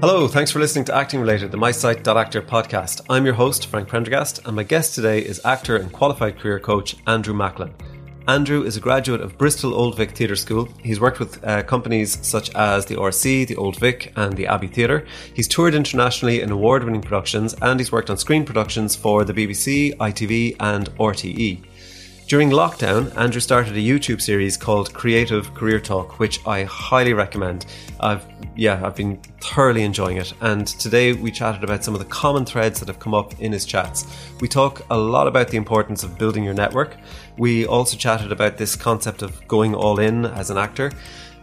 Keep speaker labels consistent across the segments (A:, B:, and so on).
A: Hello, thanks for listening to Acting Related, the MySite.actor podcast. I'm your host, Frank Prendergast, and my guest today is actor and qualified career coach Andrew Macklin. Andrew is a graduate of Bristol Old Vic Theatre School. He's worked with uh, companies such as the RSC, the Old Vic, and the Abbey Theatre. He's toured internationally in award winning productions and he's worked on screen productions for the BBC, ITV, and RTE. During lockdown, Andrew started a YouTube series called Creative Career Talk, which I highly recommend. I've yeah, I've been thoroughly enjoying it. And today we chatted about some of the common threads that have come up in his chats. We talk a lot about the importance of building your network. We also chatted about this concept of going all in as an actor.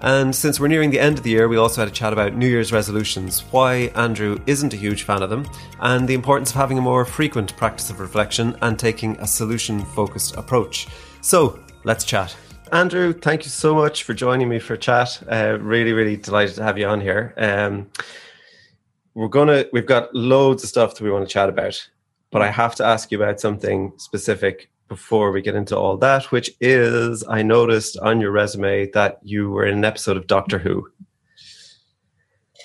A: And since we're nearing the end of the year, we also had a chat about New Year's resolutions, why Andrew isn't a huge fan of them, and the importance of having a more frequent practice of reflection and taking a solution focused approach. So, let's chat. Andrew, thank you so much for joining me for chat. Uh, really, really delighted to have you on here. Um, we're gonna, we've got loads of stuff that we want to chat about, but I have to ask you about something specific before we get into all that, which is I noticed on your resume that you were in an episode of Doctor Who.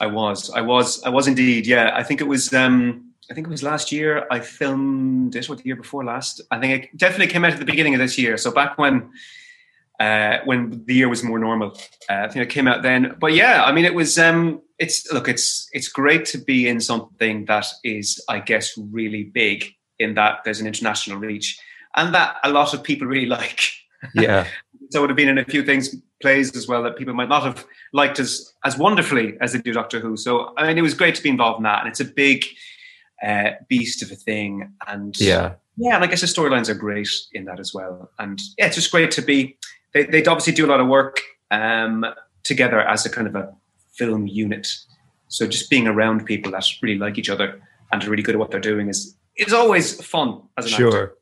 B: I was, I was, I was indeed. Yeah, I think it was. um I think it was last year. I filmed this What the year before last? I think it definitely came out at the beginning of this year. So back when, uh, when the year was more normal, uh, I think it came out then. But yeah, I mean, it was. um It's look, it's it's great to be in something that is, I guess, really big in that there's an international reach and that a lot of people really like.
A: Yeah.
B: so it would have been in a few things plays as well that people might not have liked as as wonderfully as they do Doctor Who. So I mean, it was great to be involved in that, and it's a big uh, beast of a thing. And
A: yeah,
B: yeah, and I guess the storylines are great in that as well. And yeah, it's just great to be. They they obviously do a lot of work um, together as a kind of a film unit. So just being around people that really like each other and are really good at what they're doing is is always fun as an
A: sure.
B: actor.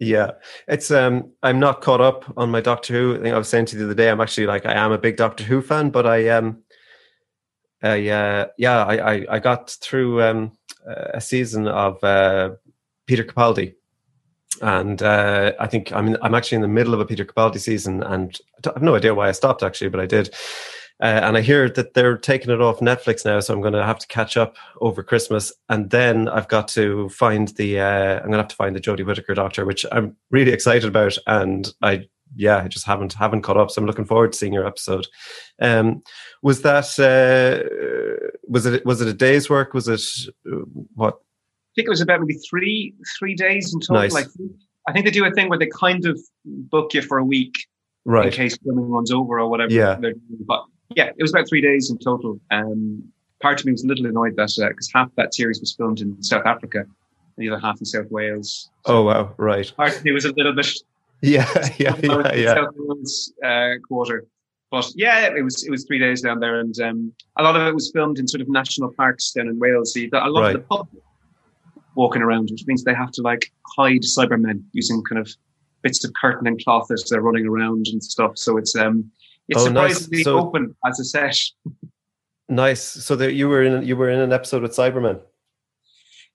A: Yeah, it's um I'm not caught up on my Doctor Who. I think I was saying to you the other day. I'm actually like I am a big Doctor Who fan, but I um I uh yeah I I, I got through um a season of uh Peter Capaldi, and uh I think I'm in, I'm actually in the middle of a Peter Capaldi season, and I have no idea why I stopped actually, but I did. Uh, and I hear that they're taking it off Netflix now, so I'm going to have to catch up over Christmas. And then I've got to find the uh, I'm going to have to find the Jodie Whittaker Doctor, which I'm really excited about. And I yeah, I just haven't haven't caught up, so I'm looking forward to seeing your episode. Um, was that uh, was it was it a day's work? Was it uh, what?
B: I think it was about maybe three three days in total.
A: Nice.
B: Like I think they do a thing where they kind of book you for a week
A: right?
B: in case filming runs over or whatever.
A: Yeah.
B: But yeah, it was about three days in total. Um, part of me was a little annoyed that because half that series was filmed in South Africa, and the other half in South Wales.
A: Oh wow! Right.
B: Part of me was a little bit
A: Yeah. Yeah. Yeah. Yeah.
B: South Wales uh, quarter. But yeah, it was it was three days down there, and um, a lot of it was filmed in sort of national parks down in Wales. So got a lot
A: Right.
B: of the public walking around, which means they have to like hide Cybermen using kind of bits of curtain and cloth as they're running around and stuff. So it's um it's
A: Oh, nice.
B: surprisingly
A: So-
B: open as a set.
A: Nice. So that you were in you were in an episode with Cybermen.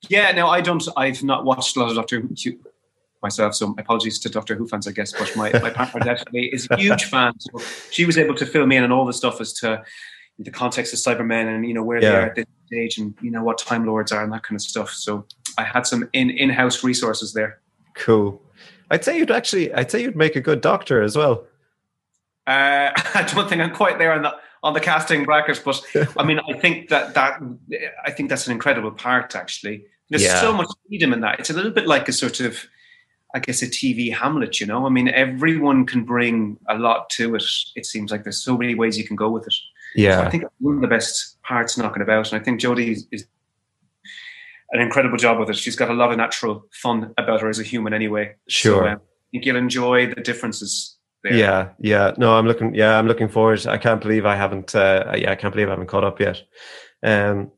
B: Yeah, no, I don't. I've not watched a lot of Doctor Who myself, so apologies to Doctor Who fans, I guess. But my, my partner definitely is a huge fan. So she was able to fill me in on all the stuff as to the context of Cybermen and you know where they are at this stage and you know what Time Lords are and that kind of stuff. So I had some in in house resources there.
A: Cool. I'd say you'd actually. I'd say you'd make a good doctor as well.
B: Uh, I don't think I'm quite there on the on the casting brackets, but I mean, I think that that I think that's an incredible part. Actually, there's
A: Yeah.
B: so much freedom in that. It's a little bit like a sort of, I guess, a TV Hamlet. You know, I mean, everyone can bring a lot to it. It seems like there's so many ways you can go with it. So I think one of the best parts knocking about, and I think Jodie is, is an incredible job with it. She's got a lot of natural fun about her as a human, anyway.
A: Sure.
B: So, um, I think you'll enjoy the differences there.
A: Yeah, yeah. No, I'm looking. Yeah, I'm looking forward. I can't believe I haven't. Uh, yeah, I can't believe I haven't caught up yet. Um,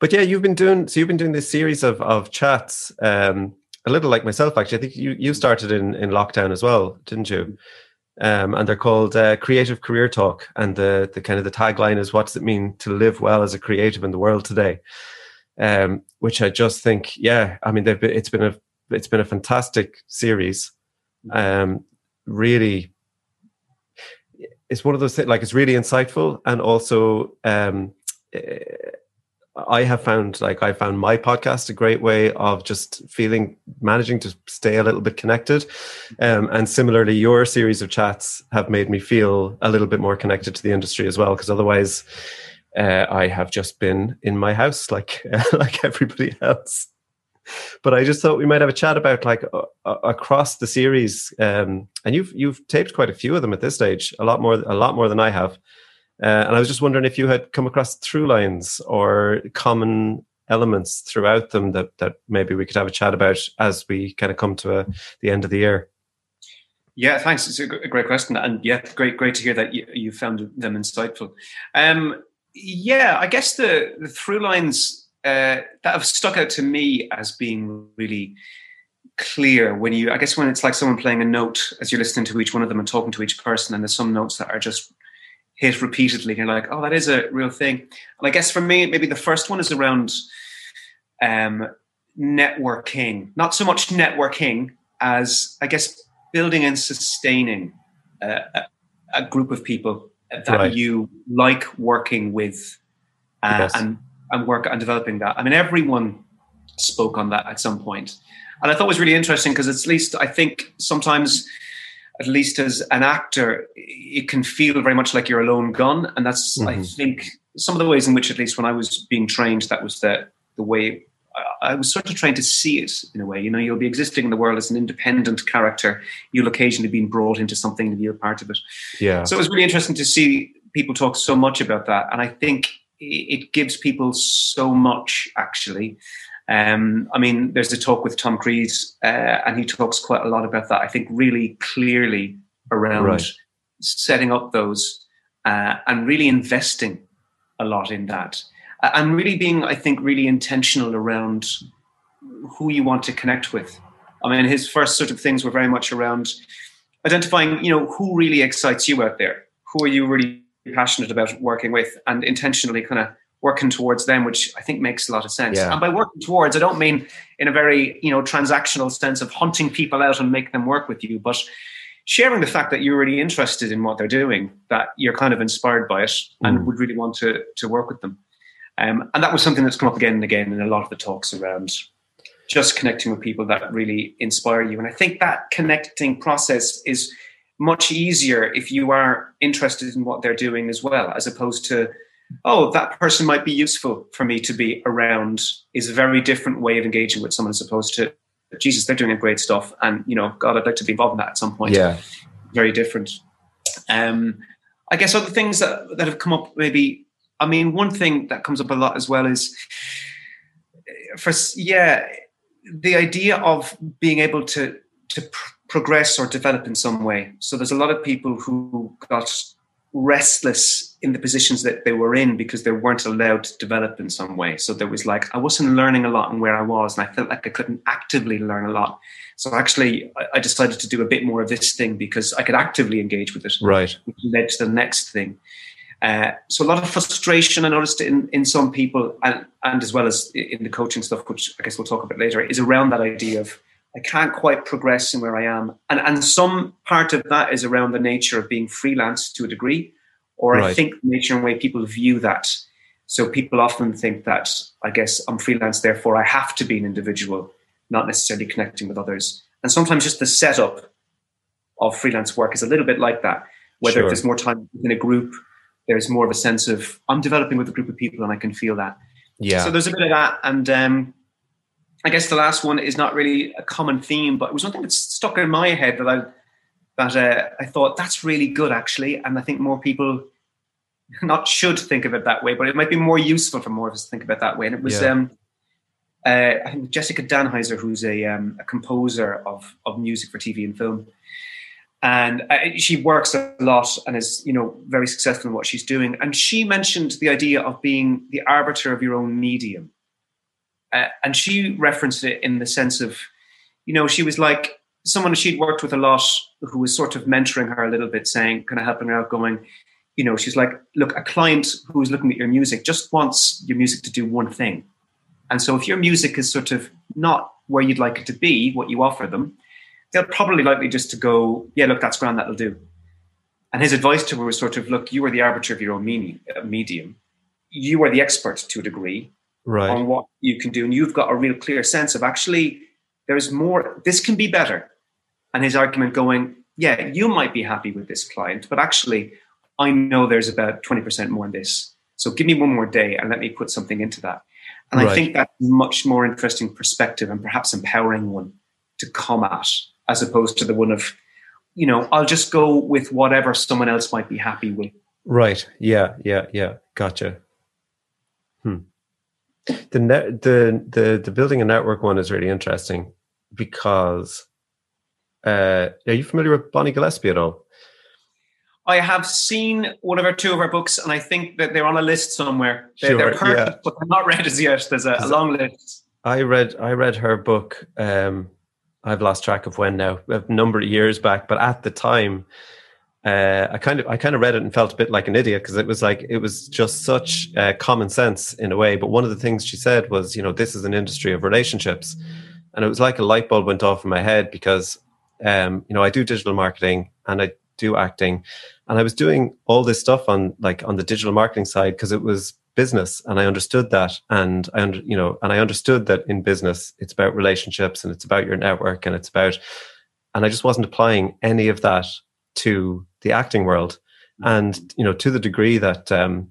A: but yeah, you've been doing. So you've been doing this series of of chats. Um, a little like myself, actually. I think you you started in in lockdown as well, didn't you? Um, and they're called uh, Creative Career Talk. And the the kind of the tagline is, "What does it mean to live well as a creative in the world today?" Um, which I just think, yeah. I mean, they've been, it's been a it's been a fantastic series. Um, really it's one of those things like it's really insightful and also um eh, I have found like I found my podcast a great way of just feeling managing to stay a little bit connected. Um, and similarly, your series of chats have made me feel a little bit more connected to the industry as well. Because otherwise, uh, I have just been in my house like like everybody else. But I just thought we might have a chat about like uh, across the series, um, and you've you've taped quite a few of them at this stage, a lot more a lot more than I have. Uh, and I was just wondering if you had come across through lines or common elements throughout them that, that maybe we could have a chat about as we kind of come to a, the end of the year.
B: Yeah, thanks. It's a great question, and yeah, great, great to hear that you, you found them insightful. Um, yeah, I guess the, the through lines uh, that have stuck out to me as being really clear when you, I guess, when it's like someone playing a note as you're listening to each one of them and talking to each person, and there's some notes that are just hit repeatedly. and You're like, oh, that is a real thing. And I guess for me, maybe the first one is around um, networking, not so much networking as I guess building and sustaining a, a group of people that right. you like working with uh, yes. and and work and developing that. I mean, everyone spoke on that at some point, and I thought it was really interesting because at least I think sometimes at least as an actor, it can feel very much like you're a lone gun. And that's, mm-hmm. I think, some of the ways in which, at least when I was being trained, that was the, the way I was sort of trying to see it in a way. You know, you'll be existing in the world as an independent character. You'll occasionally be brought into something to be a part of it.
A: Yeah.
B: So it was really interesting to see people talk so much about that. And I think it gives people so much, actually. Um, I mean, there's a talk with Tom Cruise, uh, and he talks quite a lot about that. I think really clearly around right. setting up those uh, and really investing a lot in that, uh, and really being, I think, really intentional around who you want to connect with. I mean, his first sort of things were very much around identifying, you know, who really excites you out there. Who are you really passionate about working with, and intentionally kind of working towards them, which I think makes a lot of sense. Yeah. And by working towards, I don't mean in a very you know transactional sense of hunting people out and make them work with you, but sharing the fact that you're really interested in what they're doing, that you're kind of inspired by it, and mm. would really want to to work with them. Um, and that was something that's come up again and again in a lot of the talks around just connecting with people that really inspire you. And I think that connecting process is much easier if you are interested in what they're doing as well, as opposed to oh, that person might be useful for me to be around is a very different way of engaging with someone as opposed to, Jesus, they're doing great stuff. And, you know, God, I'd like to be involved in that at some point.
A: Yeah.
B: Very different. Um, I guess other things that, that have come up maybe, I mean, one thing that comes up a lot as well is for, yeah, the idea of being able to, to pr- progress or develop in some way. So there's a lot of people who got restless in the positions that they were in because they weren't allowed to develop in some way. So there was like I wasn't learning a lot in where I was, and I felt like I couldn't actively learn a lot. So actually, I decided to do a bit more of this thing because I could actively engage with it.
A: Right,
B: which led to the next thing. Uh, so a lot of frustration I noticed in in some people, and and as well as in the coaching stuff, which I guess we'll talk about later, is around that idea of I can't quite progress in where I am. And, and some part of that is around the nature of being freelance to a degree, or right. I think the nature and way people view that. So people often think that, I guess, I'm freelance, therefore I have to be an individual, not necessarily connecting with others. And sometimes just the setup of freelance work is a little bit like that. Whether sure. there's more time in a group, there's more of a sense of I'm developing with a group of people and I can feel that.
A: Yeah.
B: So there's a bit of that. And um, I guess the last one is not really a common theme, but it was something that stuck in my head that I that uh, I thought that's really good actually, and I think more people not should think of it that way, but it might be more useful for more of us to think about that way. And it was yeah. um, uh, I think Jessica Dannheisser, who's a, um, a composer of of music for TV and film, and uh, she works a lot and is you know very successful in what she's doing. And she mentioned the idea of being the arbiter of your own medium uh, and she referenced it in the sense of, you know, she was like someone she'd worked with a lot who was sort of mentoring her a little bit, saying, kind of helping her out, going, you know, she's like, look, a client who's looking at your music just wants your music to do one thing. And so if your music is sort of not where you'd like it to be, what you offer them, they'll probably likely just to go, yeah, look, that's grand, that'll do. And his advice to her was sort of, look, you are the arbiter of your own medium. You are the expert to a degree
A: right.
B: on what you can do, and you've got a real clear sense of actually there's more. This can be better. And his argument going, yeah, you might be happy with this client, but actually, I know there's about twenty percent more in this. So give me one more day and let me put something into that. And
A: Right.
B: I think that's a much more interesting perspective and perhaps empowering one to come at, as opposed to the one of, you know, I'll just go with whatever someone else might be happy with.
A: Right. Yeah. Yeah. Yeah. Gotcha. Hmm. The net, the the the building a network one is really interesting because. Uh, are you familiar with Bonnie Gillespie at all?
B: I have seen one of our two of her books, and I think that they're on a list somewhere. They're,
A: Sure,
B: they're perfect,
A: yeah.
B: but they're not read as yet. There's a, a long list.
A: I read I read her book. Um, I've lost track of when now, a number of years back. But at the time, uh, I kind of I kind of read it and felt a bit like an idiot because it was like it was just such uh, common sense in a way. But one of the things she said was, you know, this is an industry of relationships, and it was like a light bulb went off in my head because, um, you know, I do digital marketing and I do acting, and I was doing all this stuff on like on the digital marketing side because it was business and I understood that. And I under, you know and I understood that in business it's about relationships and it's about your network and it's about and I just wasn't applying any of that to the acting world. And you know to the degree that um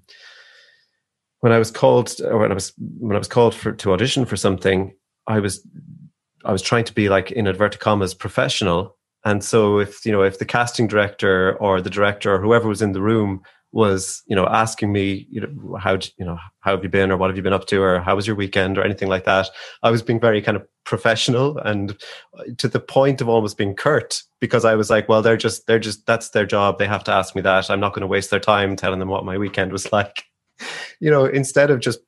A: when I was called or when I was when I was called for to audition for something I was I was trying to be like in inverted commas professional. And so if you know if the casting director or the director or whoever was in the room was you know asking me you know how you know how have you been or what have you been up to or how was your weekend or anything like that. I was being very kind of professional and uh, to the point of almost being curt because i was like well they're just they're just that's their job. They have to ask me that. I'm not going to waste their time telling them what my weekend was like. You know instead of just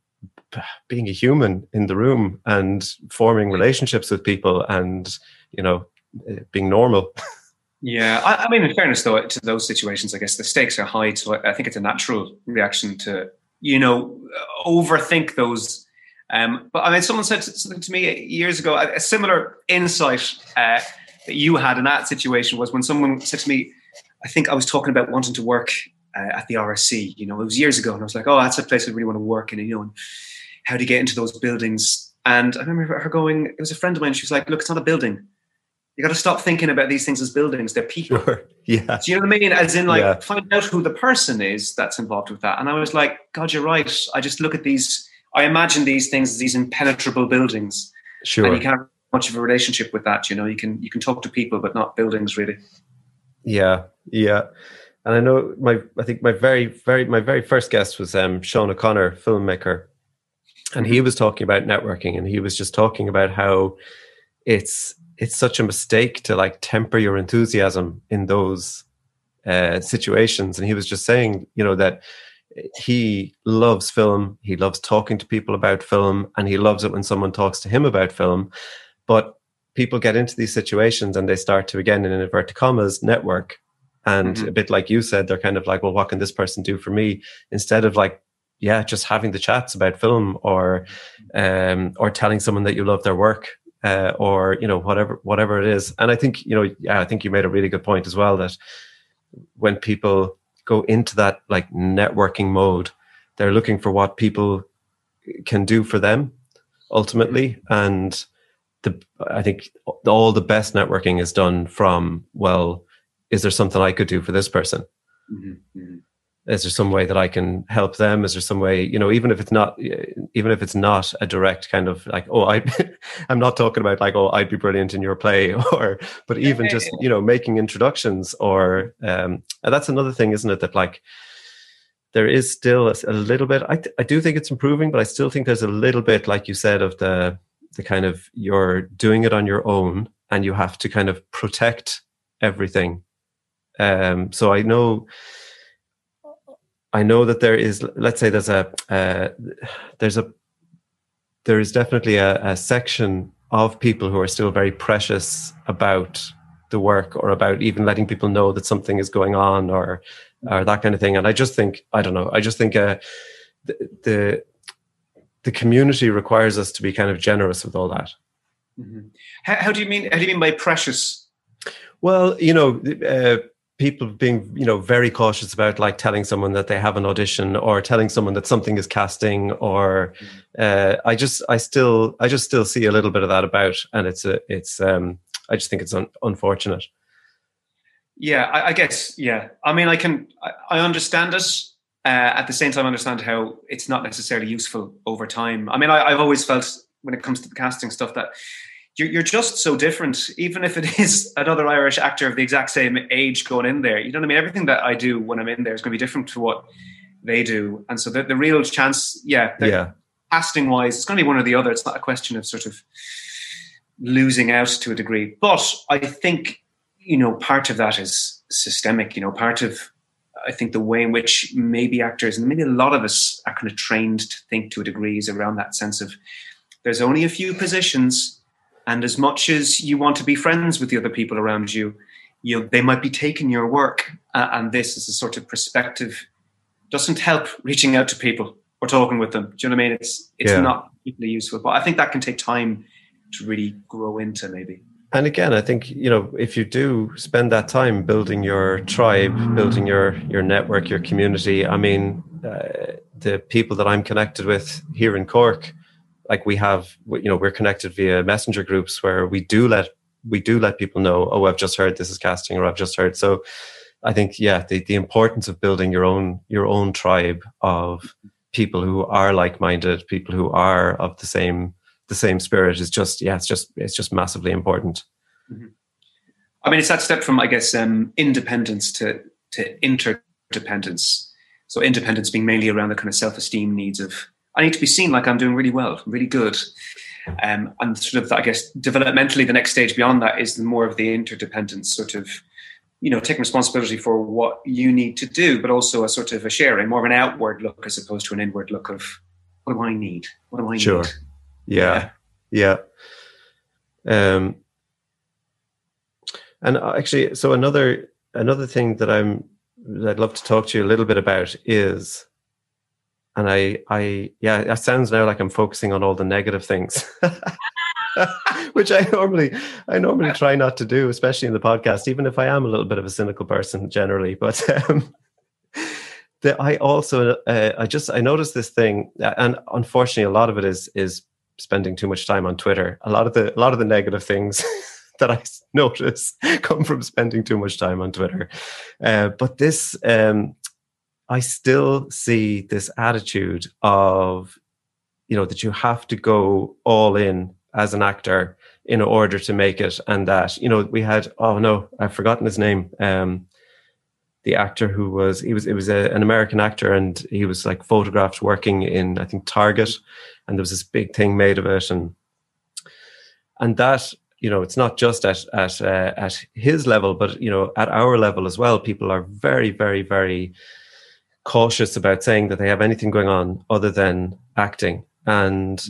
A: being a human in the room and forming relationships with people and you know eh, being normal
B: Yeah, I, I mean, in fairness, though, to those situations, I guess the stakes are high. So I think it's a natural reaction to, you know, overthink those. Um, but I mean, someone said something to me years ago. A, similar insight uh, that you had in that situation was when someone said to me, "I think I was talking about wanting to work uh, at the RSC." You know, it was years ago, and I was like, "Oh, that's a place I really want to work in." And you know, and how to get into those buildings. And I remember her going. It was a friend of mine. She was like, "Look, it's not a building." You got to stop thinking about these things as buildings. They're people.
A: Sure. yeah
B: Do you know what I mean? As in, like,
A: Yeah.
B: find out who the person is that's involved with that. And I was like, God, you're right. I just look at these. I imagine these things as these impenetrable buildings,
A: sure
B: and you can't have much of a relationship with that. You know, you can you can talk to people, but not buildings, really.
A: Yeah, yeah. And I know my I think my very very my very first guest was um Sean O'Connor, filmmaker. And he was talking about networking and he was just talking about how it's it's such a mistake to like temper your enthusiasm in those uh situations. And he was just saying, you know, that he loves film, he loves talking to people about film and he loves it when someone talks to him about film, but people get into these situations and they start to again in inverted commas network. And
B: Mhm.
A: a bit like you said they're kind of like well what can this person do for me? Instead of like yeah just having the chats about film or um or telling someone that you love their work uh, or you know whatever whatever it is. And i think you know yeah i think you made a really good point as well that when people go into that like networking mode they're looking for what people can do for them ultimately. And the i think all the best networking is done from well is there something i could do for this person is there some way that i can help them? Is there some way you know even if it's not even if it's not a direct kind of like oh i i'm not talking about like oh i'd be brilliant in your play or but even just you know making introductions or um that's another thing isn't it that like there is still a, a little bit I, I do think it's improving but i still think there's a little bit like you said of the the kind of you're doing it on your own and you have to kind of protect everything. Um so i know I know that there is, let's say there's a, uh, there's a, there is definitely a, a section of people who are still very precious about the work or about even letting people know that something is going on or, or that kind of thing. And I just think, I don't know, I just think uh, the, the, the community requires us to be kind of generous with all that.
B: Mm-hmm. How, how do you mean? How do you mean by precious?
A: Well, you know, uh, people being you know very cautious about like telling someone that they have an audition or telling someone that something is casting or uh, i just i still i just still see a little bit of that about and it's a it's um i just think it's un- unfortunate.
B: Yeah I, I, guess yeah. I mean i can i, I understand it uh, at the same time I understand how it's not necessarily useful over time. I mean I, i've always felt when it comes to the casting stuff that you're, you're just so different. Even if it is another Irish actor of the exact same age going in there, you know what I mean. Everything that I do when I'm in there is going to be different to what they do, and so the, the real chance, yeah,
A: yeah,
B: casting wise, it's going to be one or the other. It's not a question of sort of losing out to a degree, but I think you know part of that is systemic. You know, part of I think the way in which maybe actors and maybe a lot of us are kind of trained to think to a degree is around that sense of there's only a few positions and as much as you want to be friends with the other people around you, you they might be taking your work. Uh, and this is a sort of perspective doesn't help reaching out to people or talking with them. Do you know what I mean? It's it's yeah. not particularly useful. But I think that can take time to really grow into maybe.
A: And again, I think you know if you do spend that time building your tribe, building your your network, your community. I mean, uh, the people that I'm connected with here in Cork, like we have you know we're connected via messenger groups where we do let we do let people know oh i've just heard this is casting or i've just heard so i think yeah the, the importance of building your own your own tribe of people who are like-minded people who are of the same the same spirit is just yeah it's just it's just massively important mm-hmm.
B: i mean it's that step from i guess um, independence to to interdependence so independence being mainly around the kind of self-esteem needs of I need to be seen like I'm doing really well, really good. Um, and sort of, I guess, developmentally, the next stage beyond that is the more of the interdependence, sort of, you know, taking responsibility for what you need to do, but also a sort of a sharing, more of an outward look as opposed to an inward look of what do I need? What do I
A: sure.
B: need?
A: Yeah. Yeah. yeah. Um, and actually, so another another thing that I'm that I'd love to talk to you a little bit about is and I, I, yeah, it sounds now like I'm focusing on all the negative things, which I normally, I normally try not to do, especially in the podcast, even if I am a little bit of a cynical person generally. But um, I also, uh, I just, I noticed this thing, and unfortunately, a lot of it is is spending too much time on Twitter. A lot of the, a lot of the negative things. that I notice come from spending too much time on Twitter. Uh, but this um, I still see this attitude of, you know, that you have to go all in as an actor in order to make it. And that, you know, we had, oh no, I've forgotten his name. Um, the actor who was, he was, it was a, an American actor and he was like photographed working in, I think, Target. And there was this big thing made of it. And, and that, you know, it's not just at, at, uh, at his level, but, you know, at our level as well, people are very, very, very, cautious about saying that they have anything going on other than acting. And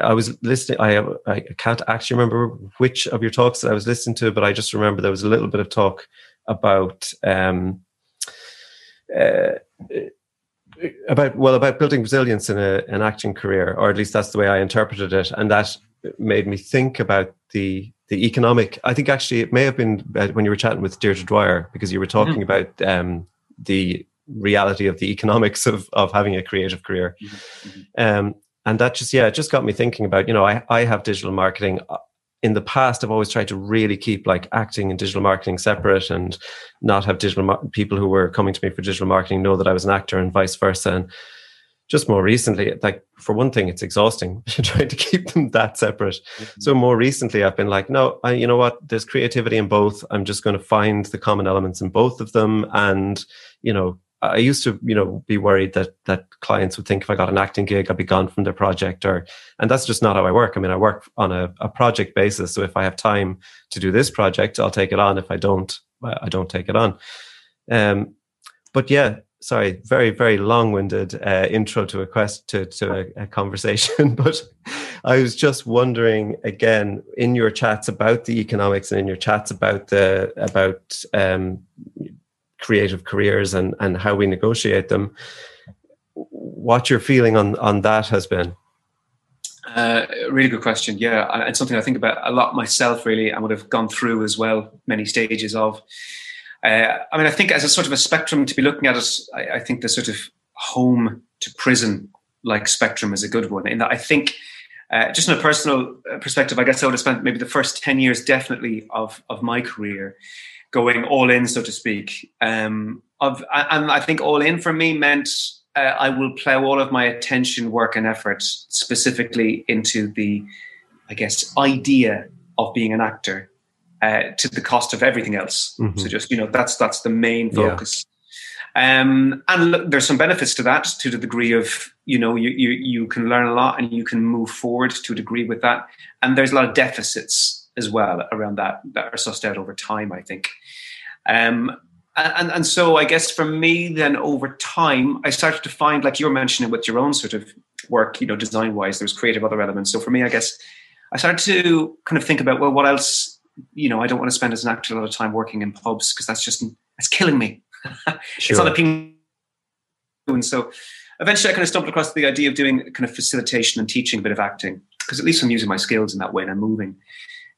A: I was listening. I I can't actually remember which of your talks that I was listening to, but I just remember there was a little bit of talk about um, uh, about well about building resilience in a, an acting career, or at least that's the way I interpreted it, and that made me think about the the economic. I think actually it may have been uh, when you were chatting with Deirdre Dwyer because you were talking mm-hmm. about um, the reality of the economics of of having a creative career. Mm-hmm. mm-hmm. Um, and that just yeah, it just got me thinking about you know I I have digital marketing. Uh, in the past, I've always tried to really keep like acting and digital marketing separate, and not have digital mar- people who were coming to me for digital marketing know that I was an actor, and vice versa. And just more recently, like for one thing, it's exhausting trying to keep them that separate. Mm-hmm. So more recently, I've been like, no, I, you know what? There's creativity in both. I'm just going to find the common elements in both of them, and you know, I used to, you know, be worried that that clients would think if I got an acting gig, I'd be gone from their project, or and that's just not how I work. I mean, I work on a, a project basis. So if I have time to do this project, I'll take it on. If I don't, I don't take it on. Um, but yeah, sorry, very very long winded uh, intro to a quest to to a, a conversation. but I was just wondering again in your chats about the economics and in your chats about the about um, creative careers and and how we negotiate them. What your feeling on on that has been?
B: Uh, really good question. Yeah and something i think about a lot myself really and would have gone through as well many stages of. Uh, I mean, I think as a sort of a spectrum to be looking at it, I, I think the sort of home to prison like spectrum is a good one. In that, I think, uh, just in a personal uh, perspective, I guess I would have spent maybe the first ten years definitely of of my career going all in, so to speak. Um, of and I think all in for me meant uh, I will plow all of my attention, work, and effort specifically into the, I guess, idea of being an actor uh, to the cost of everything else. Mm-hmm. So just you know that's that's the main focus. Yeah. Um, and look, there's some benefits to that to the degree of you know you, you you can learn a lot and you can move forward to a degree with that. And there's a lot of deficits as well around that that are sussed out over time. I think. Um, and, and so I guess for me, then over time, I started to find, like you were mentioning with your own sort of work, you know, design wise, there's creative other elements. So for me, I guess I started to kind of think about, well, what else you know, I don't want to spend as an actor a lot of time working in pubs because that's just that's killing me. sure. It's not appealing. And so eventually I kind of stumbled across the idea of doing kind of facilitation and teaching a bit of acting because at least I'm using my skills in that way and I'm moving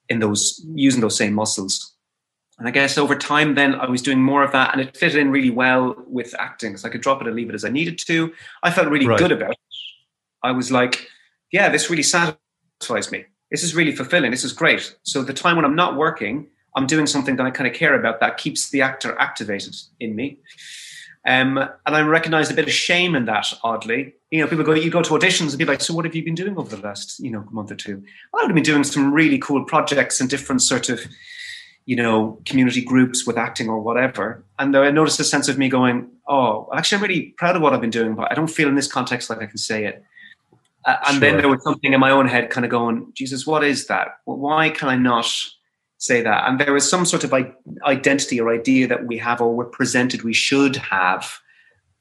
B: in those using those same muscles. And I guess over time, then I was doing more of that, and it fit in really well with acting. So I could drop it and leave it as I needed to. I felt really right. good about it. I was like, yeah, this really satisfies me this is really fulfilling. This is great. So the time when I'm not working, I'm doing something that I kind of care about that keeps the actor activated in me. Um, and I recognize a bit of shame in that, oddly. You know, people go, you go to auditions and be like, so what have you been doing over the last, you know, month or two? Well, I've been doing some really cool projects and different sort of, you know, community groups with acting or whatever. And I noticed a sense of me going, oh, actually, I'm really proud of what I've been doing, but I don't feel in this context like I can say it. Uh, and sure. then there was something in my own head kind of going, Jesus, what is that? Why can I not say that? And there was some sort of identity or idea that we have or we're presented we should have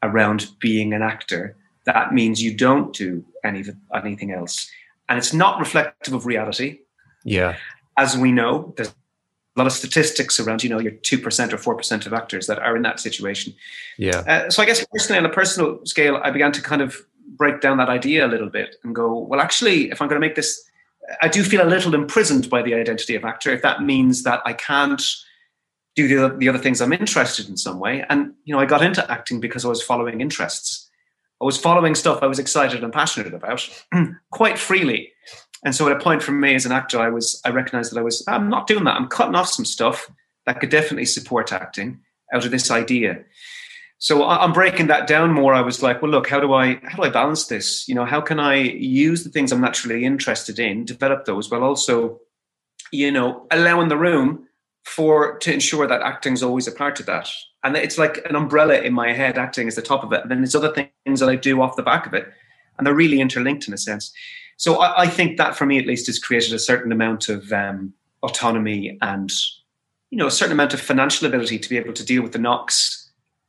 B: around being an actor. That means you don't do any, anything else. And it's not reflective of reality.
A: Yeah.
B: As we know, there's a lot of statistics around, you know, your 2% or 4% of actors that are in that situation.
A: Yeah.
B: Uh, so I guess personally, on a personal scale, I began to kind of break down that idea a little bit and go, well, actually, if I'm going to make this, I do feel a little imprisoned by the identity of actor. If that means that I can't do the, the other things I'm interested in some way. And, you know, I got into acting because I was following interests. I was following stuff I was excited and passionate about quite freely. And so at a point for me as an actor, I was, I recognized that I was, I'm not doing that. I'm cutting off some stuff that could definitely support acting out of this idea so i'm breaking that down more i was like well look how do i how do i balance this you know how can i use the things i'm naturally interested in develop those while also you know allowing the room for to ensure that acting is always a part of that and it's like an umbrella in my head acting is the top of it and then there's other things that i do off the back of it and they're really interlinked in a sense so i, I think that for me at least has created a certain amount of um, autonomy and you know a certain amount of financial ability to be able to deal with the knocks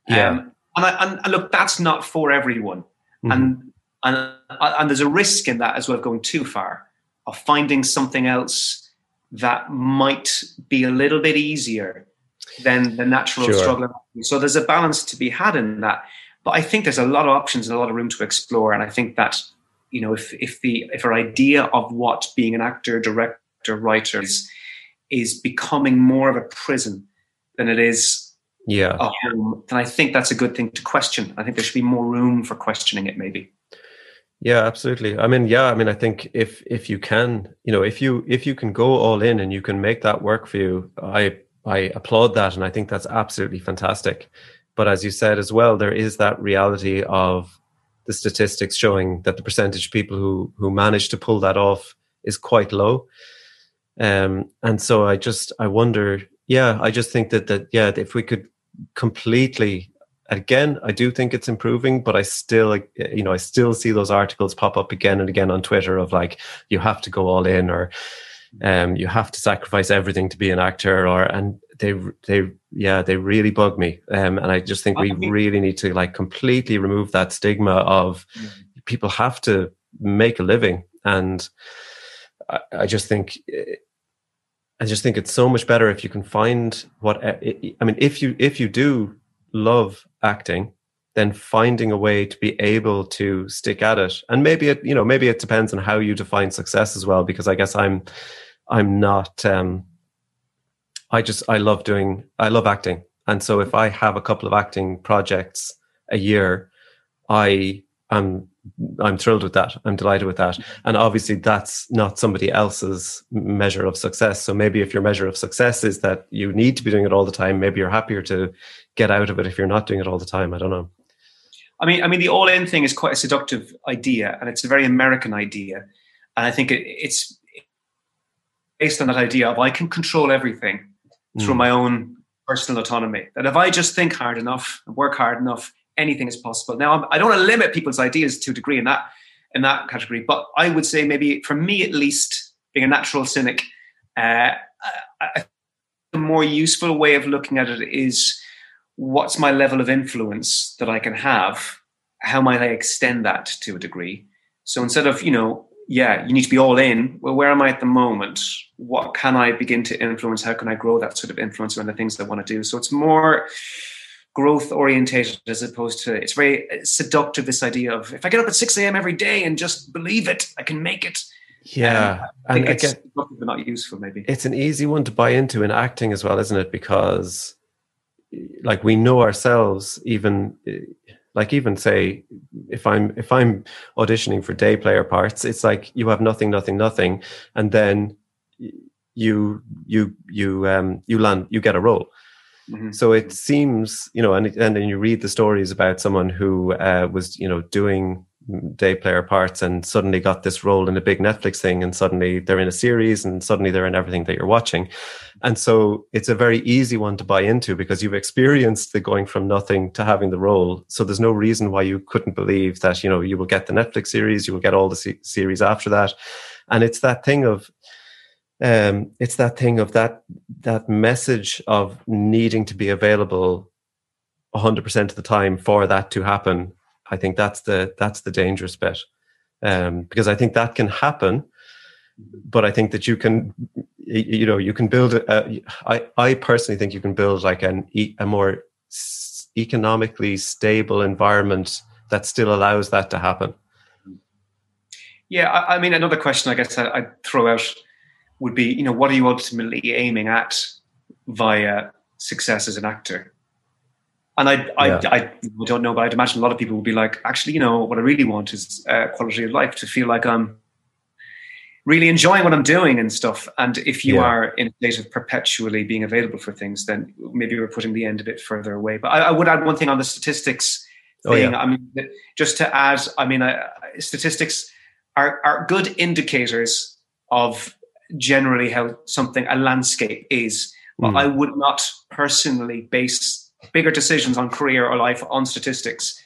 A: yeah. Um,
B: and, I, and, and, look, that's not for everyone. Mm-hmm. And, and, and there's a risk in that as well, of going too far, of finding something else that might be a little bit easier than the natural sure. struggle. So there's a balance to be had in that. But I think there's a lot of options and a lot of room to explore. And I think that, you know, if if the if our idea of what being an actor, director, writer is is becoming more of a prison than it is
A: yeah,
B: um, then I think that's a good thing to question. I think there should be more room for questioning it, maybe.
A: Yeah, absolutely. I mean, yeah, I mean, I think if if you can, you know, if you if you can go all in and you can make that work for you, I I applaud that, and I think that's absolutely fantastic. But as you said as well, there is that reality of the statistics showing that the percentage of people who who manage to pull that off is quite low. Um, and so I just I wonder, yeah, I just think that that yeah, if we could completely again i do think it's improving but i still you know i still see those articles pop up again and again on twitter of like you have to go all in or um, you have to sacrifice everything to be an actor or and they they yeah they really bug me. Um, and i just think we really need to like completely remove that stigma of people have to make a living. And I, I just think I just think it's so much better if you can find what I mean. If you if you do love acting, then finding a way to be able to stick at it, and maybe it you know maybe it depends on how you define success as well. Because I guess I'm I'm not. Um, I just I love doing I love acting, And so if I have a couple of acting projects a year, I am I'm thrilled with that. I'm delighted with that. And obviously that's not somebody else's measure of success. So maybe if your measure of success is that you need to be doing it all the time, maybe you're happier to get out of it if you're not doing it all the time. I don't know.
B: I mean, I mean, the all-in thing is quite a seductive idea, and it's a very American idea. And I think it, it's based on that idea of I can control everything mm. through my own personal autonomy. That if I just think hard enough and work hard enough, anything is possible. Now, I'm, I do not want to limit people's ideas to a degree in that in that category, but I would say maybe for me at least, being a natural cynic, uh, I, a more useful way of looking at it is what's my level of influence that I can have? How might I extend that to a degree? So instead of you know yeah, you need to be all in. Well, where am I at the moment? What can I begin to influence? How can I grow that sort of influence around the things that I want to do? So it's more growth orientated as opposed to it's very seductive. This idea of if I get up at six a.m. every day and just believe it, I can make it.
A: Yeah, um,
B: I think and it's again, not useful. Maybe
A: it's an easy one to buy into in acting as well, isn't it? Because like we know ourselves, even like even say if i'm if i'm auditioning for day player parts it's like you have nothing nothing nothing and then you you you um you land you get a role mm-hmm. so it seems you know and and then you read the stories about someone who uh, was you know doing day player parts and suddenly got this role in a big Netflix thing and suddenly they're in a series and suddenly they're in everything that you're watching. And so it's a very easy one to buy into because you've experienced the going from nothing to having the role. So there's no reason why you couldn't believe that, you know, you will get the Netflix series, you will get all the se- series after that. And it's that thing of, um, it's that thing of that, that message of needing to be available 100% of the time for that to happen I think that's the that's the dangerous bit um, because I think that can happen, but I think that you can you know you can build. A, I I personally think you can build like an a more economically stable environment that still allows that to happen.
B: Yeah, I, I mean, another question I guess I, I'd throw out would be, you know, what are you ultimately aiming at via success as an actor? And I, yeah. I, I, don't know, but I'd imagine a lot of people would be like, actually, you know, what I really want is uh, quality of life to feel like I'm really enjoying what I'm doing and stuff. And if you yeah. are in a state of perpetually being available for things, then maybe we're putting the end a bit further away. But I, I would add one thing on the statistics thing. Oh, yeah. I mean, just to add, I mean, uh, statistics are, are good indicators of generally how something, a landscape is. But mm. I would not personally base bigger decisions on career or life on statistics.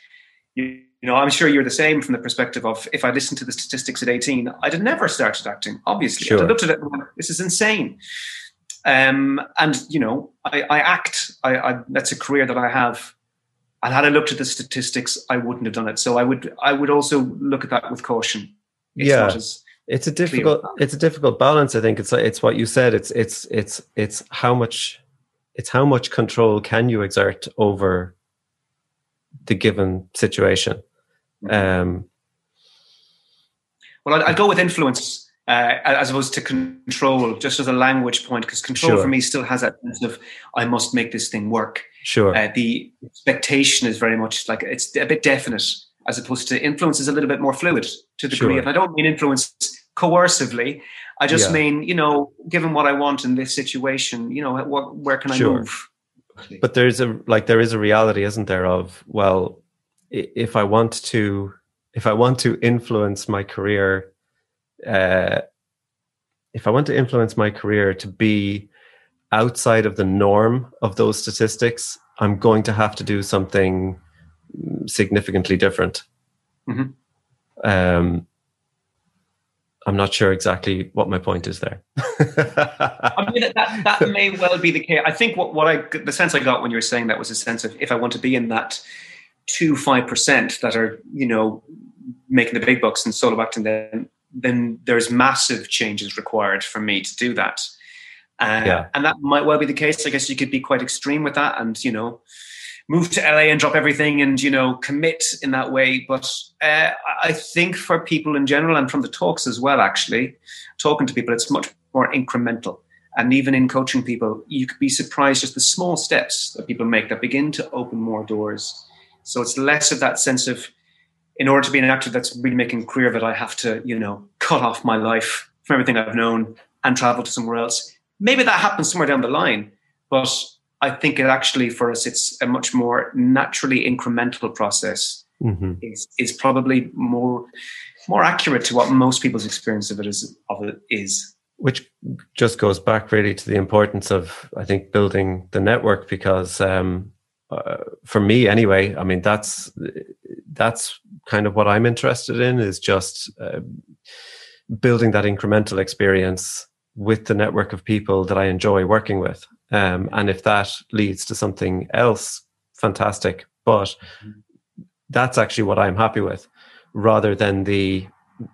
B: You, you, know, I'm sure you're the same from the perspective of if I listened to the statistics at 18, I'd have never started acting. Obviously, sure. I looked at it. And this is insane. Um, and you know, I, I act. I, I, that's a career that I have. And had I looked at the statistics, I wouldn't have done it. So I would. I would also look at that with caution.
A: It's yeah. it's a difficult. It's a difficult balance. I think it's it's what you said. It's it's it's it's how much it's how much control can you exert over the given situation. Mm-hmm. Um,
B: well, I'd, I'd, go with influence uh, as opposed to control, just as a language point, because control sure. for me still has that sense of I must make this thing work.
A: Sure.
B: Uh, the expectation is very much like it's a bit definite, as opposed to influence is a little bit more fluid to the degree. Sure. And I don't mean influence coercively. I just yeah. mean, you know, given what I want in this situation, you know, what, where can I sure. move?
A: But there's a like there is a reality, isn't there? Of well, if I want to, if I want to influence my career, uh, if I want to influence my career to be outside of the norm of those statistics, I'm going to have to do something significantly different. Mm-hmm. Um, I'm not sure exactly what my point is there.
B: I mean, that, that may well be the case. I think what, what I, the sense I got when you were saying that was a sense of if I want to be in that two, 5% that are, you know, making the big bucks and solo acting, then, then there's massive changes required for me to do that. Uh, yeah. And that might well be the case. I guess you could be quite extreme with that and, you know, move to LA and drop everything and you know commit in that way. But uh, I think for people in general and from the talks as well, actually talking to people, it's much more incremental. And even in coaching people, you could be surprised just the small steps that people make that begin to open more doors. So it's less of that sense of, in order to be an actor that's really making career that I have to, you know, cut off my life from everything I've known and travel to somewhere else. Maybe that happens somewhere down the line, but I think it actually for us it's a much more naturally incremental process. Mm-hmm. It's, it's probably more more accurate to what most people's experience of it is of it is.
A: Which just goes back really to the importance of I think building the network because um, uh, for me anyway, I mean that's that's kind of what I'm interested in is just uh, building that incremental experience with the network of people that I enjoy working with. Um, and if that leads to something else, fantastic. But that's actually what I'm happy with, rather than the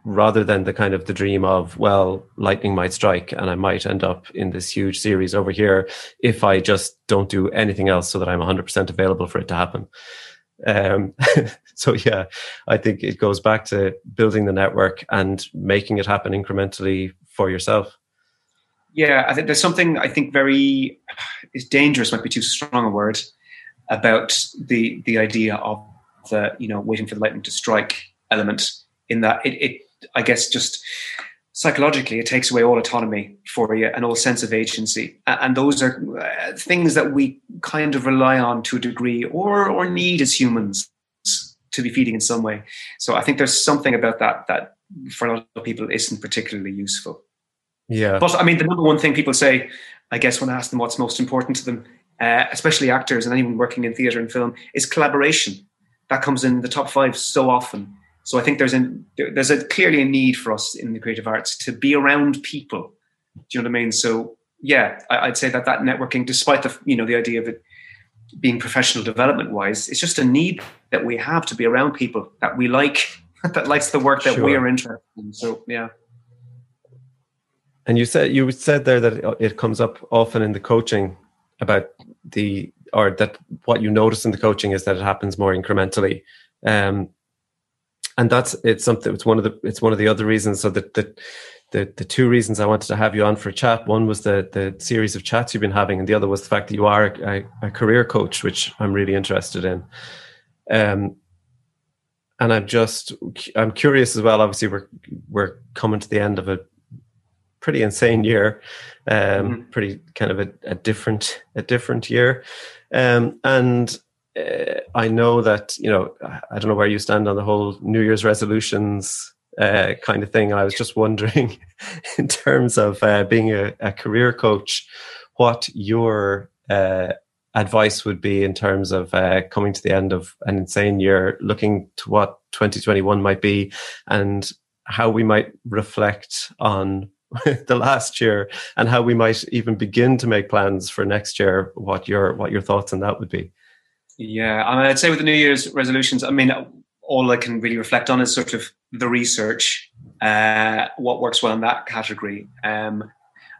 A: rather than the kind of the dream of well lightning might strike and i might end up in this huge series over here if i just don't do anything else so that i'm 100% available for it to happen um, so yeah i think it goes back to building the network and making it happen incrementally for yourself
B: yeah, I think there's something I think very is dangerous might be too strong a word about the the idea of the you know waiting for the lightning to strike element in that it, it I guess just psychologically it takes away all autonomy for you and all sense of agency. And those are uh, things that we kind of rely on to a degree or or need as humans to be feeding in some way. So i think there's something about that that for a lot of people isn't particularly useful
A: yeah.
B: But I mean, the number one thing people say, I guess, when I ask them what's most important to them, uh, especially actors and anyone working in theatre and film, is collaboration. That comes in the top five so often. So I think there's a there's a clearly a need for us in the creative arts to be around people. Do you know what I mean? So yeah, I, would say that that networking, despite the you know the idea of it being professional development wise, it's just a need that we have to be around people that we like, that likes the work that sure. we are interested in. So yeah.
A: And you said you said there that it comes up often in the coaching about the or that what you notice in the coaching is that it happens more incrementally. Um, and that's it's something it's one of the it's one of the other reasons so that the, the the two reasons I wanted to have you on for a chat one was the the series of chats you've been having and the other was the fact that you are a, a career coach which I'm really interested in um and I'm just I'm curious as well obviously we're we're coming to the end of a pretty insane year, um, mm-hmm. pretty kind of a, a, different a different year, um, and uh, I know that you know I don't know where you stand on the whole New Year's resolutions uh, kind of thing. I was just wondering, in terms of uh, being a, a, career coach, what your uh, advice would be in terms of uh, coming to the end of an insane year, looking to what 2021 might be, and how we might reflect on the last year and how we might even begin to make plans for next year what your what your thoughts on that would be.
B: Yeah I mean, i'd say with the new year's resolutions i mean all i can really reflect on is sort of the research uh, what works well in that category. Um,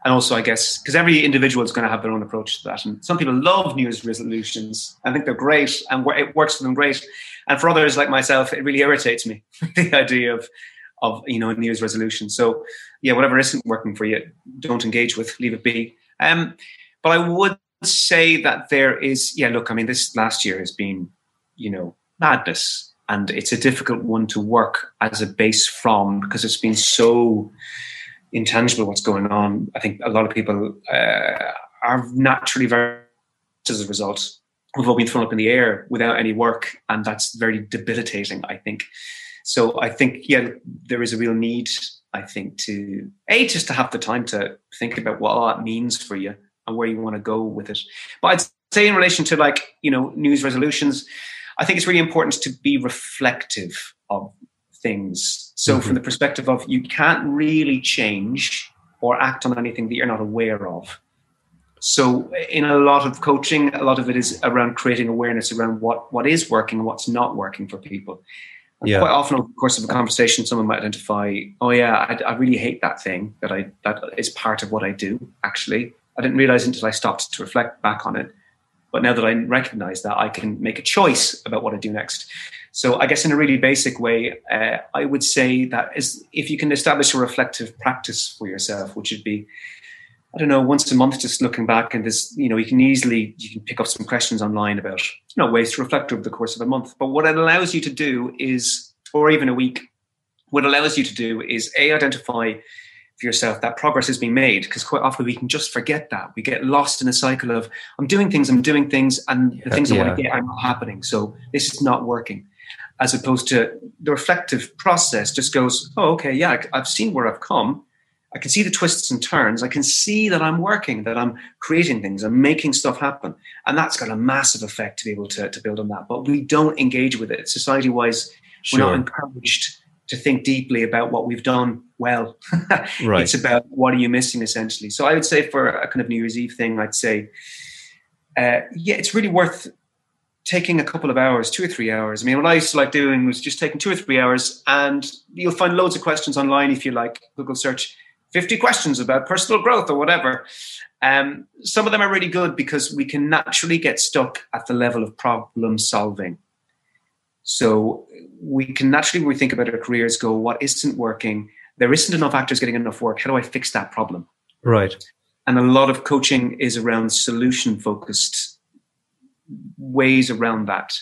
B: and also i guess because every individual is going to have their own approach to that. And some people love new year's resolutions. I think they're great and it works for them great. And for others like myself it really irritates me the idea of of you know New Year's resolution. So yeah, whatever isn't working for you, don't engage with, leave it be. Um, but I would say that there is yeah. Look, I mean, this last year has been you know madness, and it's a difficult one to work as a base from because it's been so intangible what's going on. I think a lot of people uh, are naturally very as a result. We've all been thrown up in the air without any work, and that's very debilitating. I think so I think, yeah, there is a real need, I think, to A, just to have the time to think about what all that means for you and where you want to go with it. But I'd say in relation to like, you know, news resolutions, I think it's really important to be reflective of things. So mm-hmm. from the perspective of you can't really change or act on anything that you're not aware of. So in a lot of coaching, a lot of it is around creating awareness around what what is working and what's not working for people. Yeah. Quite often, over the course of a conversation, someone might identify, "Oh yeah, I, I, really hate that thing that I that is part of what I do." Actually, I didn't realize until I stopped to reflect back on it. But now that I recognize that, I can make a choice about what I do next. So, I guess in a really basic way, uh, I would say that is if you can establish a reflective practice for yourself, which would be I don't know, once a month, just looking back and this, you know, you can easily, you can pick up some questions online about, you know, ways to reflect over the course of a month. But what it allows you to do is, or even a week, what allows you to do is A, identify for yourself that progress is being made because quite often we can just forget that. We get lost in a cycle of, I'm doing things, I'm doing things, and the uh, things yeah. I want to get are not happening. So this is not working. As opposed to the reflective process just goes, oh, okay, yeah, I've seen where I've come I can see the twists and turns. I can see that I'm working, that I'm creating things, I'm making stuff happen. And that's got a massive effect to be able to, to build on that. But we don't engage with it. Society wise, sure. we're not encouraged to think deeply about what we've done well. right. It's about what are you missing essentially. So I would say for a kind of New Year's Eve thing, I'd say, uh, yeah, it's really worth taking a couple of hours, two or three hours. I mean, what I used to like doing was just taking two or three hours, and you'll find loads of questions online if you like Google search 50 questions about personal growth or whatever. Um, some of them are really good because we can naturally get stuck at the level of problem solving. So we can naturally, when we think about our careers, go, what isn't working? There isn't enough actors getting enough work. How do I fix that problem?
A: Right.
B: And a lot of coaching is around solution focused ways around that.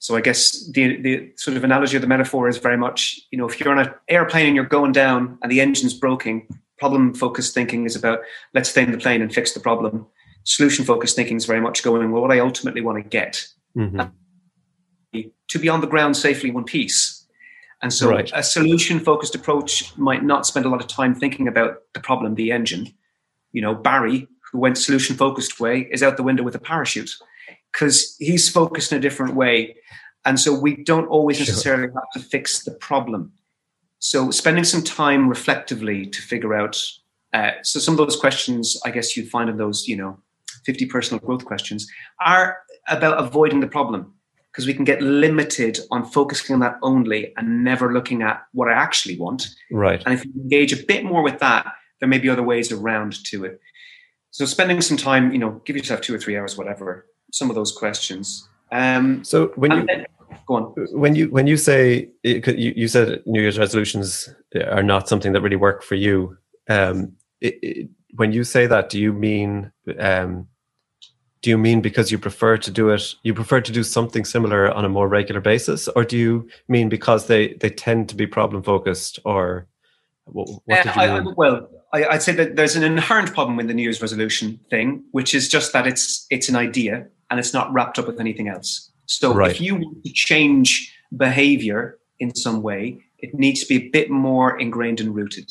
B: So I guess the the sort of analogy of the metaphor is very much, you know, if you're on an airplane and you're going down and the engine's broken, problem focused thinking is about let's stay in the plane and fix the problem. Solution focused thinking is very much going, well, what I ultimately want to get mm-hmm. to be on the ground safely in one piece. And so right. a solution focused approach might not spend a lot of time thinking about the problem, the engine. You know, Barry, who went solution focused way, is out the window with a parachute because he's focused in a different way. And so we don't always necessarily sure. have to fix the problem. So spending some time reflectively to figure out. Uh, so some of those questions, I guess you'd find in those, you know, 50 personal growth questions are about avoiding the problem because we can get limited on focusing on that only and never looking at what I actually want.
A: Right.
B: And if you engage a bit more with that, there may be other ways around to it. So spending some time, you know, give yourself two or three hours, whatever, some of those questions. Um,
A: so when you
B: then, go on,
A: when you when you say you, you said New Year's resolutions are not something that really work for you. Um, it, it, when you say that, do you mean um, do you mean because you prefer to do it? You prefer to do something similar on a more regular basis, or do you mean because they they tend to be problem focused, or what, what did you
B: uh. I, well, I, would say that there's an inherent problem with the New Year's resolution thing, which is just that it's it's an idea and it's not wrapped up with anything else. So right. if you want to change behavior in some way, it needs to be a bit more ingrained and rooted.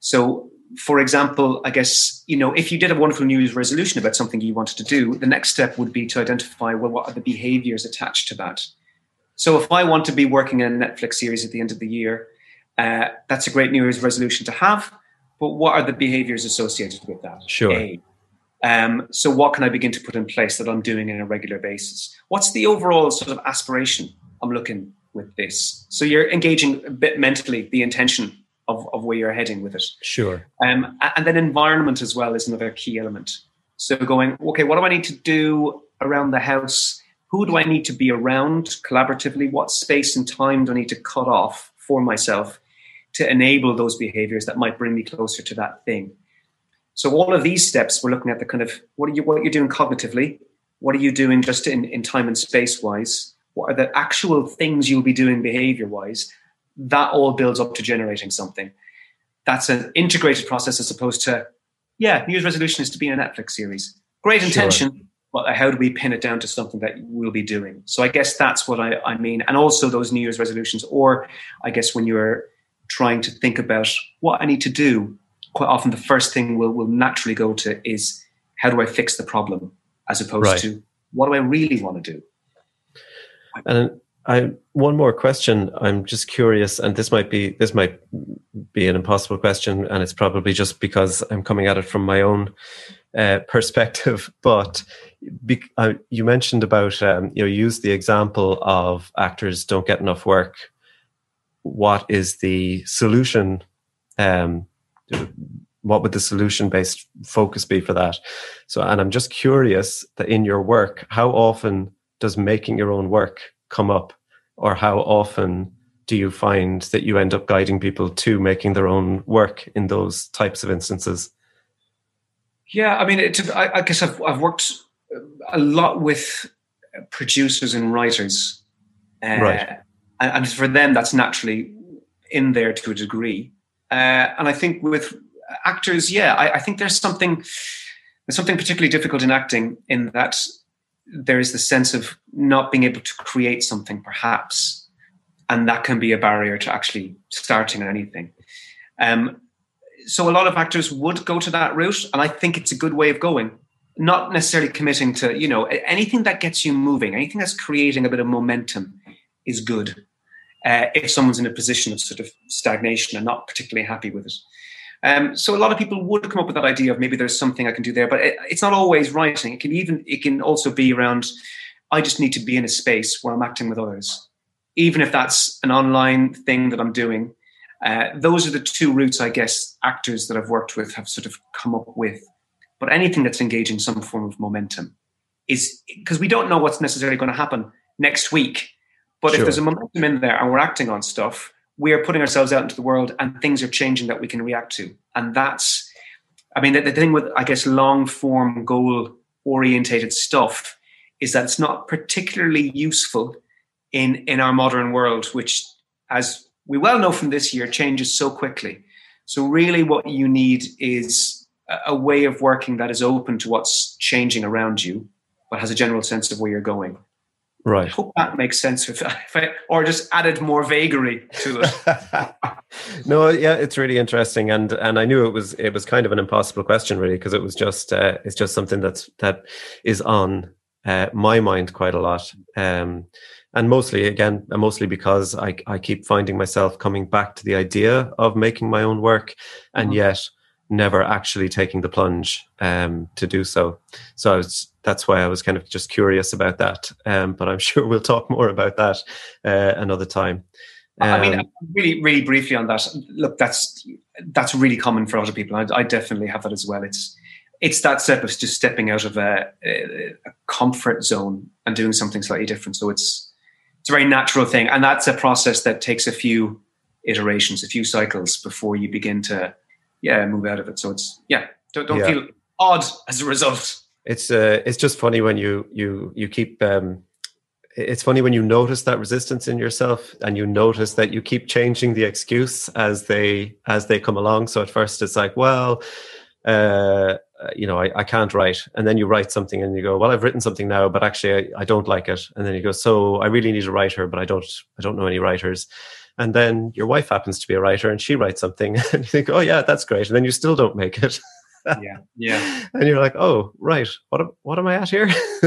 B: So for example, I guess, you know, if you did a wonderful New Year's resolution about something you wanted to do, the next step would be to identify, well, what are the behaviors attached to that? So if I want to be working in a Netflix series at the end of the year, uh, that's a great New Year's resolution to have. But what are the behaviors associated with that?
A: Sure. A,
B: um, so, what can I begin to put in place that I'm doing on a regular basis? What's the overall sort of aspiration I'm looking with this? So, you're engaging a bit mentally the intention of, of where you're heading with it.
A: Sure.
B: Um, and then environment as well is another key element. So, going, okay, what do I need to do around the house? Who do I need to be around collaboratively? What space and time do I need to cut off for myself to enable those behaviors that might bring me closer to that thing? So all of these steps, we're looking at the kind of what are you what you're doing cognitively, what are you doing just in, in time and space wise, what are the actual things you'll be doing behavior wise. That all builds up to generating something. That's an integrated process as opposed to, yeah, New Year's resolution is to be in a Netflix series. Great intention, sure. but how do we pin it down to something that we'll be doing? So I guess that's what I, I mean. And also those New Year's resolutions, or I guess when you're trying to think about what I need to do quite often the first thing we'll, we'll naturally go to is how do I fix the problem as opposed right. to what do I really want to do?
A: And I one more question. I'm just curious, and this might be this might be an impossible question, and it's probably just because I'm coming at it from my own uh, perspective. But be, uh, you mentioned about um, you know use the example of actors don't get enough work. What is the solution um, what would the solution based focus be for that so and i'm just curious that in your work how often does making your own work come up or how often do you find that you end up guiding people to making their own work in those types of instances
B: Yeah, I mean, it, I, I guess I've, I've worked a lot with producers and writers,
A: uh, right?
B: And, and, for them, that's naturally in there to a degree. Uh, and I think with actors, yeah, I, I think there's something there's something particularly difficult in acting in that there is the sense of not being able to create something, perhaps, and that can be a barrier to actually starting anything. Um, so a lot of actors would go to that route, and I think it's a good way of going. Not necessarily committing to, you know, anything that gets you moving, anything that's creating a bit of momentum is good. Uh, if someone's in a position of sort of stagnation and not particularly happy with it. Um, so a lot of people would come up with that idea of maybe there's something I can do there, but it, it's not always writing. It can even it can also be around. I just need to be in a space where I'm acting with others, even if that's an online thing that I'm doing. Uh, those are the two routes, I guess, actors that I've worked with have sort of come up with. But anything that's engaging some form of momentum is because we don't know what's necessarily going to happen next week. But sure. if there's a momentum in there and we're acting on stuff, we are putting ourselves out into the world and things are changing that we can react to. And that's, I mean, the, the thing with, I guess, long form goal orientated stuff is that it's not particularly useful in, in our modern world, which, as we well know from this year, changes so quickly. So, really, what you need is a, a way of working that is open to what's changing around you, but has a general sense of where you're going.
A: Right. I
B: hope that makes sense, if I, or just added more vagary to it.
A: no, yeah, it's really interesting, and and I knew it was it was kind of an impossible question, really, because it was just uh, it's just something that's that is on uh, my mind quite a lot. Um, and mostly again mostly because I, I keep finding myself coming back to the idea of making my own work and mm-hmm. yet never actually taking the plunge um, to do so so I was that's why I was kind of just curious about that um, but I'm sure we'll talk more about that uh, another time
B: um, I mean, um, really, really briefly on that. Look, that's that's really common for a lot of people. I, I definitely have that as well. It's it's that step of just stepping out of a, a, comfort zone and doing something slightly different. So it's it's a very natural thing, and that's a process that takes a few iterations, a few cycles before you begin to yeah move out of it. So it's yeah, don't, don't yeah. feel odd as a result.
A: It's uh, it's just funny when you you you keep. Um, it's funny when you notice that resistance in yourself and you notice that you keep changing the excuse as they as they come along so at first it's like well uh, you know, I, I can't write. And then you write something and you go, well, I've written something now, but actually I, I don't like it. And then you go, so I really need a writer, but I don't, I don't know any writers. And then your wife happens to be a writer and she writes something and you think, oh yeah, that's great. And then you still don't make it.
B: yeah. Yeah.
A: And you're like, oh, right. What, what am I at here?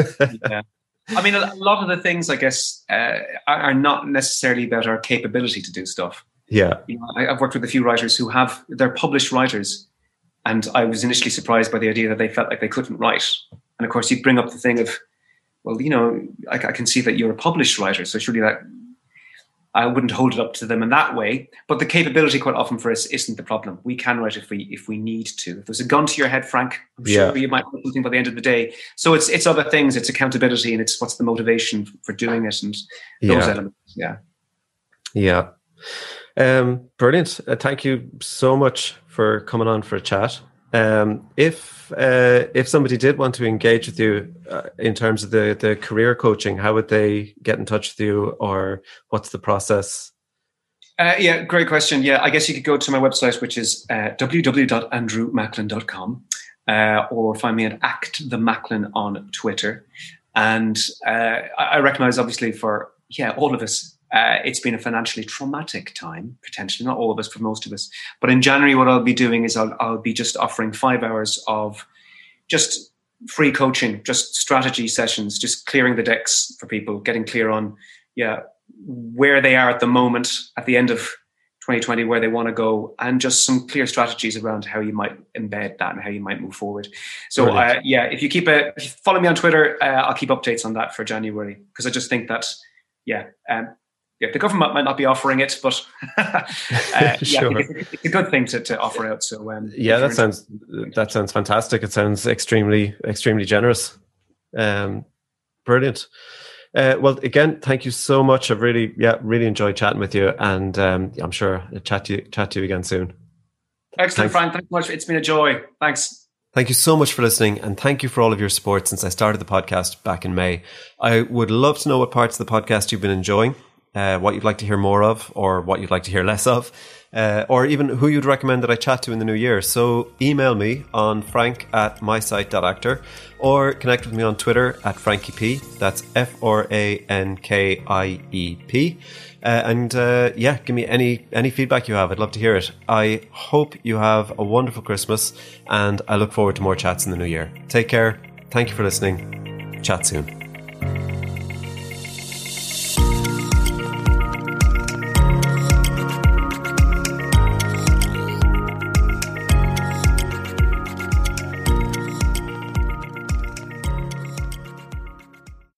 B: yeah. I mean, a lot of the things, I guess, uh, are not necessarily about our capability to do stuff.
A: Yeah.
B: You know, I, I've worked with a few writers who have, they're published writers and I was initially surprised by the idea that they felt like they couldn't write. And of course, you bring up the thing of, well, you know, I, I, can see that you're a published writer, so surely that I wouldn't hold it up to them in that way. But the capability, quite often, for us isn't the problem. We can write if we if we need to. If there's a gun to your head, Frank, I'm yeah. sure you might write something by the end of the day. So it's it's other things. It's accountability, and it's what's the motivation for doing it, and those yeah. elements. Yeah.
A: Yeah. Um, brilliant. Uh, thank you so much for coming on for a chat. Um, if uh, if somebody did want to engage with you uh, in terms of the the career coaching, how would they get in touch with you, or what's the process?
B: Uh, yeah, great question. Yeah, I guess you could go to my website, which is uh, www.andrewmacklin.com, uh, or find me at Act the Macklin on Twitter. And uh, I recognize, obviously, for yeah, all of us, uh, it's been a financially traumatic time, potentially, not all of us, for most of us. But in January, what I'll be doing is I'll, I'll be just offering five hours of just free coaching, just strategy sessions, just clearing the decks for people, getting clear on, yeah, where they are at the moment, at the end of 2020, where they want to go, and just some clear strategies around how you might embed that and how you might move forward. So, uh, yeah, if you keep a, if you follow me on Twitter, uh, I'll keep updates on that for January because I just think that, yeah, um, yeah, the government might not be offering it, but uh, sure. yeah, it's, it's, a good thing to, to offer out. So um,
A: yeah, that sounds that sounds fantastic. It sounds extremely extremely generous. Um, brilliant. Uh, well, again, thank you so much. I've really yeah really enjoyed chatting with you, and um, I'm sure I'll chat to you chat to you again soon.
B: Excellent, Thanks. Frank. Thanks so much. It's been a joy. Thanks.
A: Thank you so much for listening and thank you for all of your support since I started the podcast back in May. I would love to know what parts of the podcast you've been enjoying, uh, what you'd like to hear more of, or what you'd like to hear less of, uh, or even who you'd recommend that I chat to in the new year. So email me on frank at mysite.actor or connect with me on Twitter at FrankieP. That's F R A N K I E P. Uh, and uh, yeah, give me any any feedback you have. I'd love to hear it. I hope you have a wonderful Christmas, and I look forward to more chats in the new year. Take care. Thank you for listening. Chat soon.